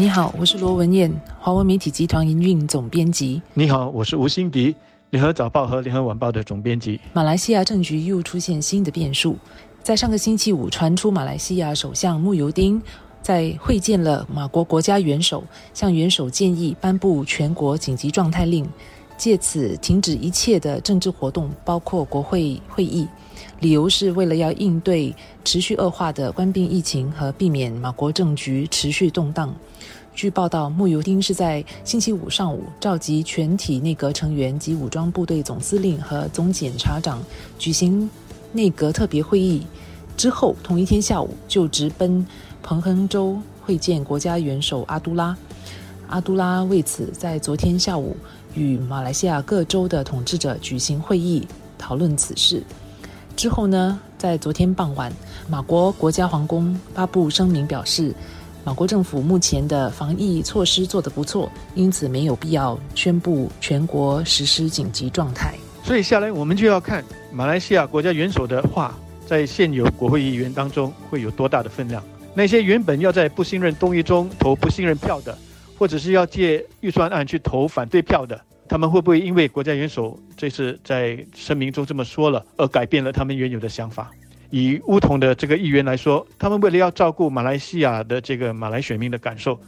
你好，我是罗文燕，华文媒体集团营运总编辑。你好，我是吴欣迪，联合早报和联合晚报的总编辑。马来西亚政局又出现新的变数，在上个星期五传出马来西亚首相慕尤丁在会见了马国国家元首，向元首建议颁布全国紧急状态令，借此停止一切的政治活动，包括国会会议。理由是为了要应对持续恶化的官兵疫情和避免马国政局持续动荡。据报道，慕尤丁是在星期五上午召集全体内阁成员及武装部队总司令和总检察长举行内阁特别会议之后，同一天下午就直奔彭亨州会见国家元首阿都拉。阿都拉为此在昨天下午与马来西亚各州的统治者举行会议，讨论此事。之后呢，在昨天傍晚，马国国家皇宫发布声明表示，马国政府目前的防疫措施做得不错，因此没有必要宣布全国实施紧急状态。所以下来我们就要看马来西亚国家元首的话，在现有国会议员当中会有多大的分量。那些原本要在不信任动议中投不信任票的，或者是要借预算案去投反对票的。他们会不会因为国家元首这次在声明中这么说了，而改变了他们原有的想法？以乌统的这个议员来说，他们为了要照顾马来西亚的这个马来选民的感受，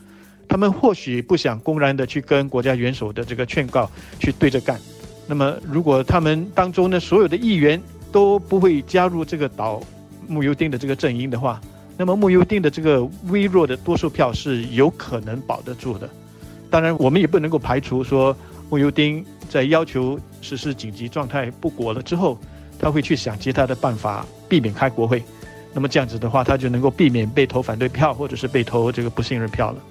他们或许不想公然的去跟国家元首的这个劝告去对着干。那么，如果他们当中呢所有的议员都不会加入这个岛穆尤丁的这个阵营的话，那么穆尤丁的这个微弱的多数票是有可能保得住的。当然，我们也不能够排除说。穆尤丁在要求实施紧急状态不果了之后，他会去想其他的办法避免开国会。那么这样子的话，他就能够避免被投反对票，或者是被投这个不信任票了。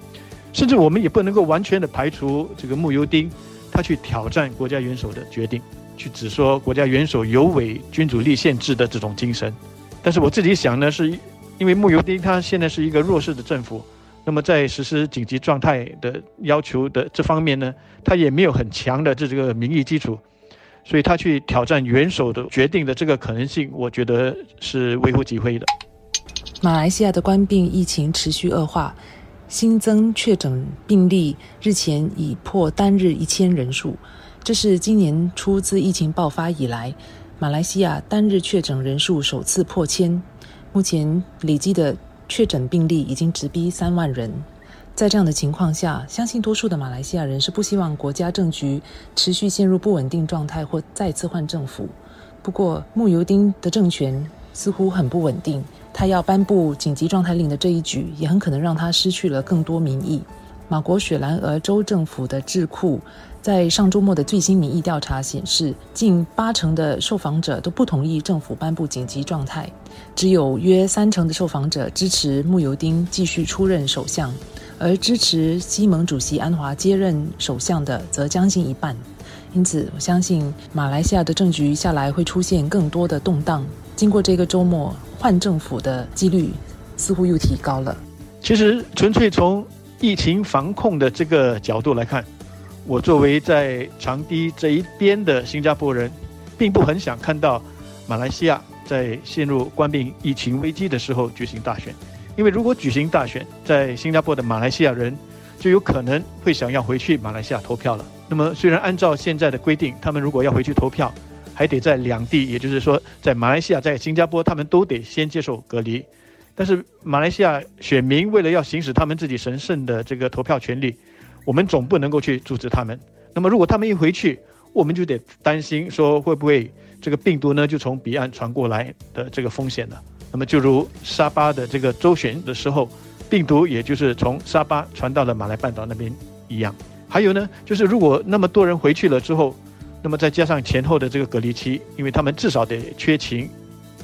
甚至我们也不能够完全的排除这个穆尤丁他去挑战国家元首的决定，去指说国家元首有违君主立宪制的这种精神。但是我自己想呢，是因为穆尤丁他现在是一个弱势的政府。那么在实施紧急状态的要求的这方面呢，他也没有很强的这这个民意基础，所以他去挑战元首的决定的这个可能性，我觉得是微乎其微的。马来西亚的官病疫情持续恶化，新增确诊病例日前已破单日一千人数，这是今年初自疫情爆发以来，马来西亚单日确诊人数首次破千，目前累计的。确诊病例已经直逼三万人，在这样的情况下，相信多数的马来西亚人是不希望国家政局持续陷入不稳定状态或再次换政府。不过，穆尤丁的政权似乎很不稳定，他要颁布紧急状态令的这一举，也很可能让他失去了更多民意。马国雪兰莪州政府的智库在上周末的最新民意调查显示，近八成的受访者都不同意政府颁布紧急状态，只有约三成的受访者支持穆尤丁继续出任首相，而支持西盟主席安华接任首相的则将近一半。因此，我相信马来西亚的政局下来会出现更多的动荡。经过这个周末，换政府的几率似乎又提高了。其实，纯粹从疫情防控的这个角度来看，我作为在长堤这一边的新加坡人，并不很想看到马来西亚在陷入冠病疫情危机的时候举行大选，因为如果举行大选，在新加坡的马来西亚人就有可能会想要回去马来西亚投票了。那么，虽然按照现在的规定，他们如果要回去投票，还得在两地，也就是说，在马来西亚、在新加坡，他们都得先接受隔离。但是马来西亚选民为了要行使他们自己神圣的这个投票权利，我们总不能够去阻止他们。那么如果他们一回去，我们就得担心说会不会这个病毒呢就从彼岸传过来的这个风险了。那么就如沙巴的这个周旋的时候，病毒也就是从沙巴传到了马来半岛那边一样。还有呢，就是如果那么多人回去了之后，那么再加上前后的这个隔离期，因为他们至少得缺勤，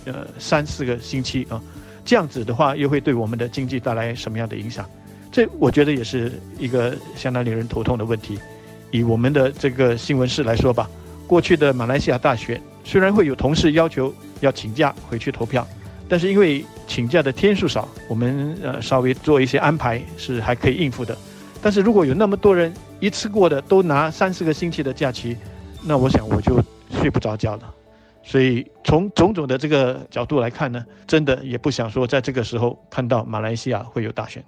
呃三四个星期啊。这样子的话，又会对我们的经济带来什么样的影响？这我觉得也是一个相当令人头痛的问题。以我们的这个新闻室来说吧，过去的马来西亚大选虽然会有同事要求要请假回去投票，但是因为请假的天数少，我们呃稍微做一些安排是还可以应付的。但是如果有那么多人一次过的都拿三四个星期的假期，那我想我就睡不着觉了。所以从种种的这个角度来看呢，真的也不想说在这个时候看到马来西亚会有大选。